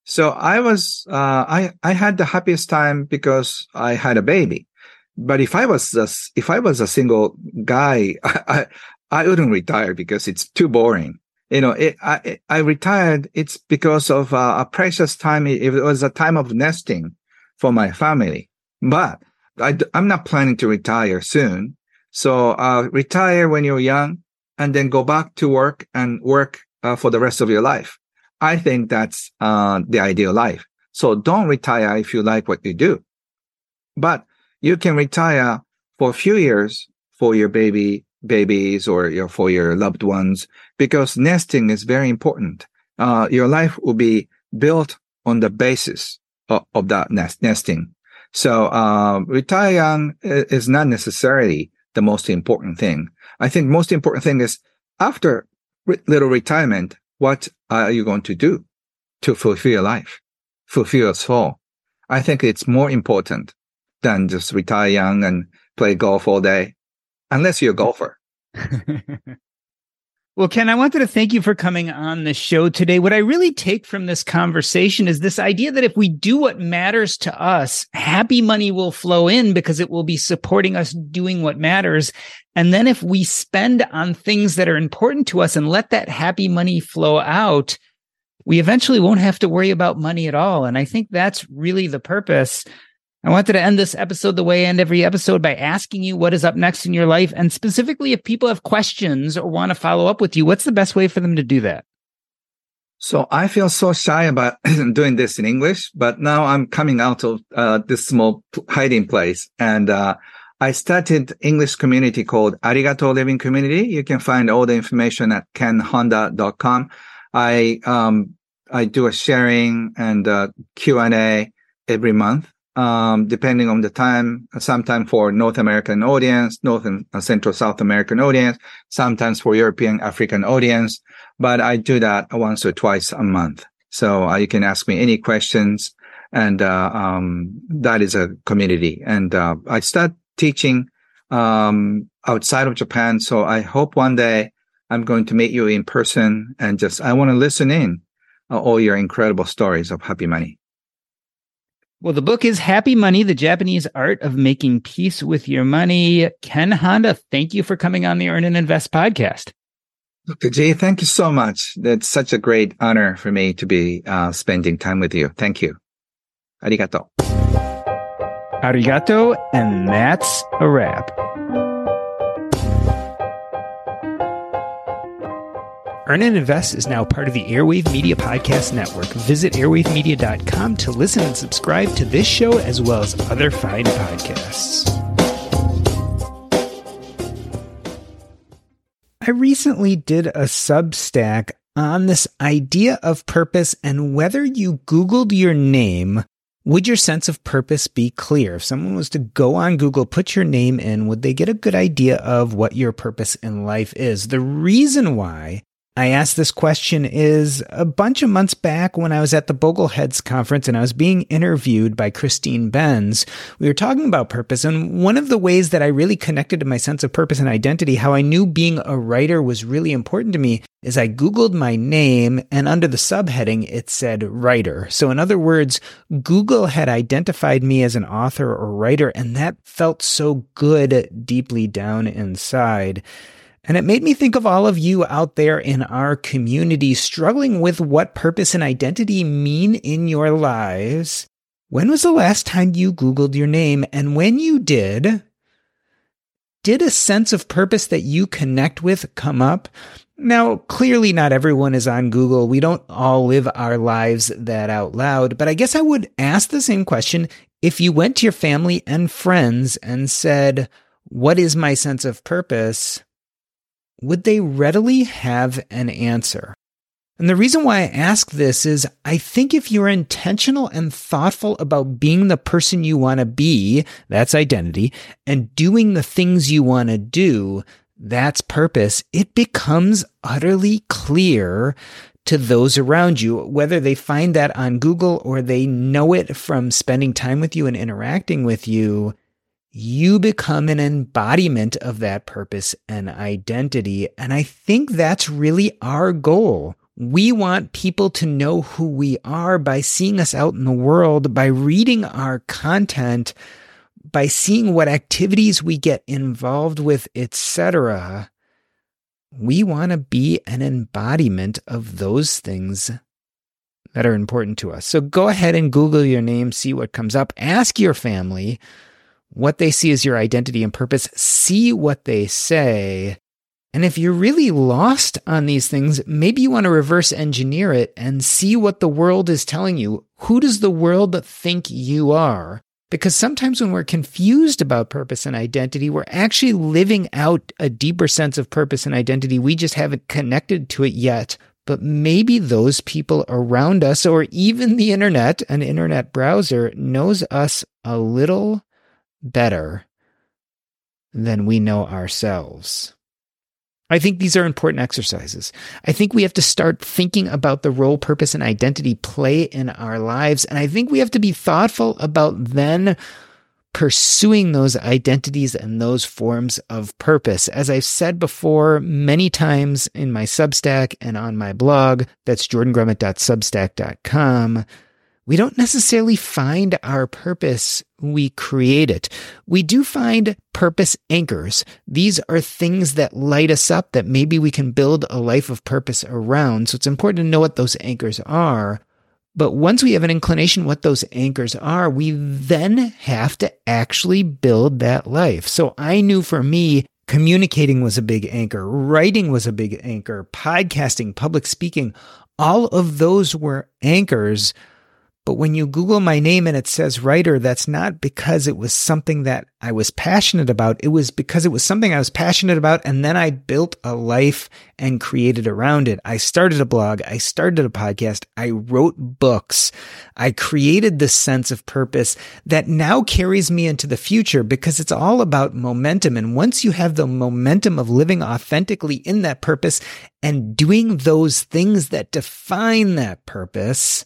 So I was uh, I I had the happiest time because I had a baby. But if I was a, if I was a single guy, [laughs] I, I wouldn't retire because it's too boring. You know, it, I I retired. It's because of uh, a precious time. It was a time of nesting for my family. But I, I'm not planning to retire soon. So uh, retire when you're young and then go back to work and work uh, for the rest of your life. I think that's uh, the ideal life. So don't retire if you like what you do, but you can retire for a few years for your baby babies or your, for your loved ones because nesting is very important. Uh, your life will be built on the basis of, of that nest, nesting. So, uh, retire young is not necessarily the most important thing. I think most important thing is after re- little retirement, what are you going to do to fulfill your life, fulfill your soul? I think it's more important than just retire young and play golf all day, unless you're a golfer. [laughs] Well, Ken, I wanted to thank you for coming on the show today. What I really take from this conversation is this idea that if we do what matters to us, happy money will flow in because it will be supporting us doing what matters. And then if we spend on things that are important to us and let that happy money flow out, we eventually won't have to worry about money at all. And I think that's really the purpose I wanted to end this episode the way I end every episode by asking you what is up next in your life. And specifically, if people have questions or want to follow up with you, what's the best way for them to do that? So I feel so shy about [clears throat] doing this in English, but now I'm coming out of uh, this small hiding place. And uh, I started English community called Arigato Living Community. You can find all the information at kenhonda.com. I, um, I do a sharing and uh, Q&A every month um, depending on the time, sometimes for North American audience, North and uh, Central South American audience, sometimes for European African audience. But I do that once or twice a month. So uh, you can ask me any questions. And, uh, um, that is a community. And, uh, I start teaching, um, outside of Japan. So I hope one day I'm going to meet you in person and just, I want to listen in uh, all your incredible stories of happy money. Well, the book is Happy Money, the Japanese art of making peace with your money. Ken Honda, thank you for coming on the Earn and Invest podcast. Dr. J, thank you so much. That's such a great honor for me to be uh, spending time with you. Thank you. Arigato. Arigato, and that's a wrap. Earn and Invest is now part of the Airwave Media Podcast Network. Visit airwavemedia.com to listen and subscribe to this show as well as other fine podcasts. I recently did a Substack on this idea of purpose and whether you Googled your name, would your sense of purpose be clear? If someone was to go on Google, put your name in, would they get a good idea of what your purpose in life is? The reason why I asked this question is a bunch of months back when I was at the Bogleheads conference and I was being interviewed by Christine Benz. We were talking about purpose. And one of the ways that I really connected to my sense of purpose and identity, how I knew being a writer was really important to me, is I Googled my name and under the subheading, it said writer. So in other words, Google had identified me as an author or writer, and that felt so good deeply down inside. And it made me think of all of you out there in our community struggling with what purpose and identity mean in your lives. When was the last time you Googled your name? And when you did, did a sense of purpose that you connect with come up? Now, clearly not everyone is on Google. We don't all live our lives that out loud, but I guess I would ask the same question if you went to your family and friends and said, what is my sense of purpose? Would they readily have an answer? And the reason why I ask this is I think if you're intentional and thoughtful about being the person you want to be, that's identity, and doing the things you want to do, that's purpose, it becomes utterly clear to those around you, whether they find that on Google or they know it from spending time with you and interacting with you you become an embodiment of that purpose and identity. And I think that's really our goal. We want people to know who we are by seeing us out in the world, by reading our content, by seeing what activities we get involved with, etc. We want to be an embodiment of those things that are important to us. So go ahead and Google your name, see what comes up, ask your family what they see as your identity and purpose, see what they say. And if you're really lost on these things, maybe you want to reverse engineer it and see what the world is telling you. Who does the world think you are? Because sometimes when we're confused about purpose and identity, we're actually living out a deeper sense of purpose and identity. We just haven't connected to it yet. But maybe those people around us, or even the internet, an internet browser, knows us a little better than we know ourselves. I think these are important exercises. I think we have to start thinking about the role, purpose, and identity play in our lives. And I think we have to be thoughtful about then pursuing those identities and those forms of purpose. As I've said before many times in my Substack and on my blog, that's jordangrumet.substack.com, we don't necessarily find our purpose, we create it. We do find purpose anchors. These are things that light us up that maybe we can build a life of purpose around. So it's important to know what those anchors are. But once we have an inclination what those anchors are, we then have to actually build that life. So I knew for me, communicating was a big anchor, writing was a big anchor, podcasting, public speaking, all of those were anchors but when you Google my name and it says writer, that's not because it was something that I was passionate about. It was because it was something I was passionate about. And then I built a life and created around it. I started a blog. I started a podcast. I wrote books. I created this sense of purpose that now carries me into the future because it's all about momentum. And once you have the momentum of living authentically in that purpose and doing those things that define that purpose,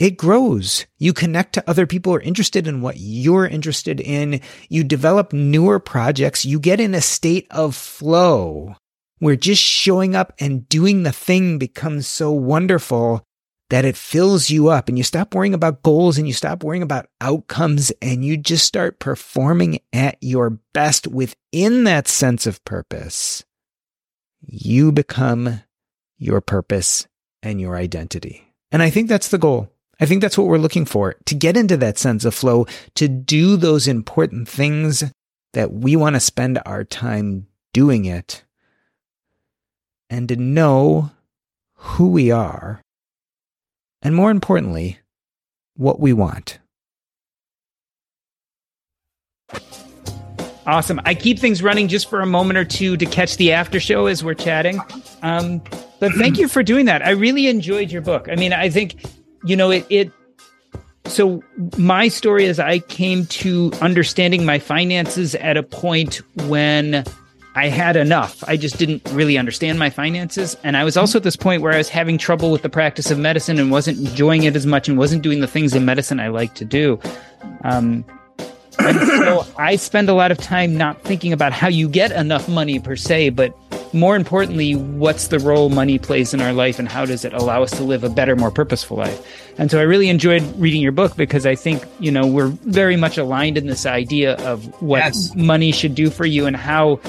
it grows. You connect to other people who are interested in what you're interested in. You develop newer projects. You get in a state of flow where just showing up and doing the thing becomes so wonderful that it fills you up and you stop worrying about goals and you stop worrying about outcomes and you just start performing at your best within that sense of purpose. You become your purpose and your identity. And I think that's the goal. I think that's what we're looking for to get into that sense of flow, to do those important things that we want to spend our time doing it, and to know who we are, and more importantly, what we want. Awesome. I keep things running just for a moment or two to catch the after show as we're chatting. Um, but thank you for doing that. I really enjoyed your book. I mean, I think you know, it, it so my story is I came to understanding my finances at a point when I had enough. I just didn't really understand my finances. And I was also at this point where I was having trouble with the practice of medicine and wasn't enjoying it as much and wasn't doing the things in medicine I like to do. Um, so I spend a lot of time not thinking about how you get enough money per se, but more importantly, what's the role money plays in our life and how does it allow us to live a better, more purposeful life? And so I really enjoyed reading your book because I think, you know, we're very much aligned in this idea of what yes. money should do for you and how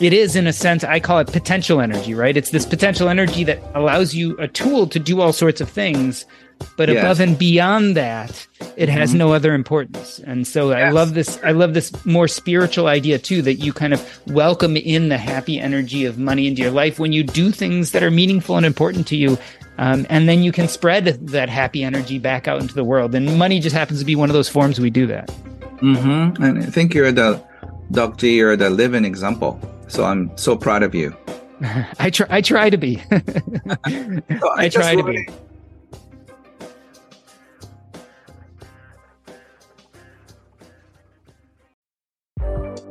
it is in a sense i call it potential energy right it's this potential energy that allows you a tool to do all sorts of things but yes. above and beyond that it has mm-hmm. no other importance and so yes. i love this i love this more spiritual idea too that you kind of welcome in the happy energy of money into your life when you do things that are meaningful and important to you um, and then you can spread that happy energy back out into the world and money just happens to be one of those forms we do that mm-hmm. and i think you're the dr you're the living example so i'm so proud of you [laughs] I try. I try to be. [laughs] [laughs] so I, I try to be.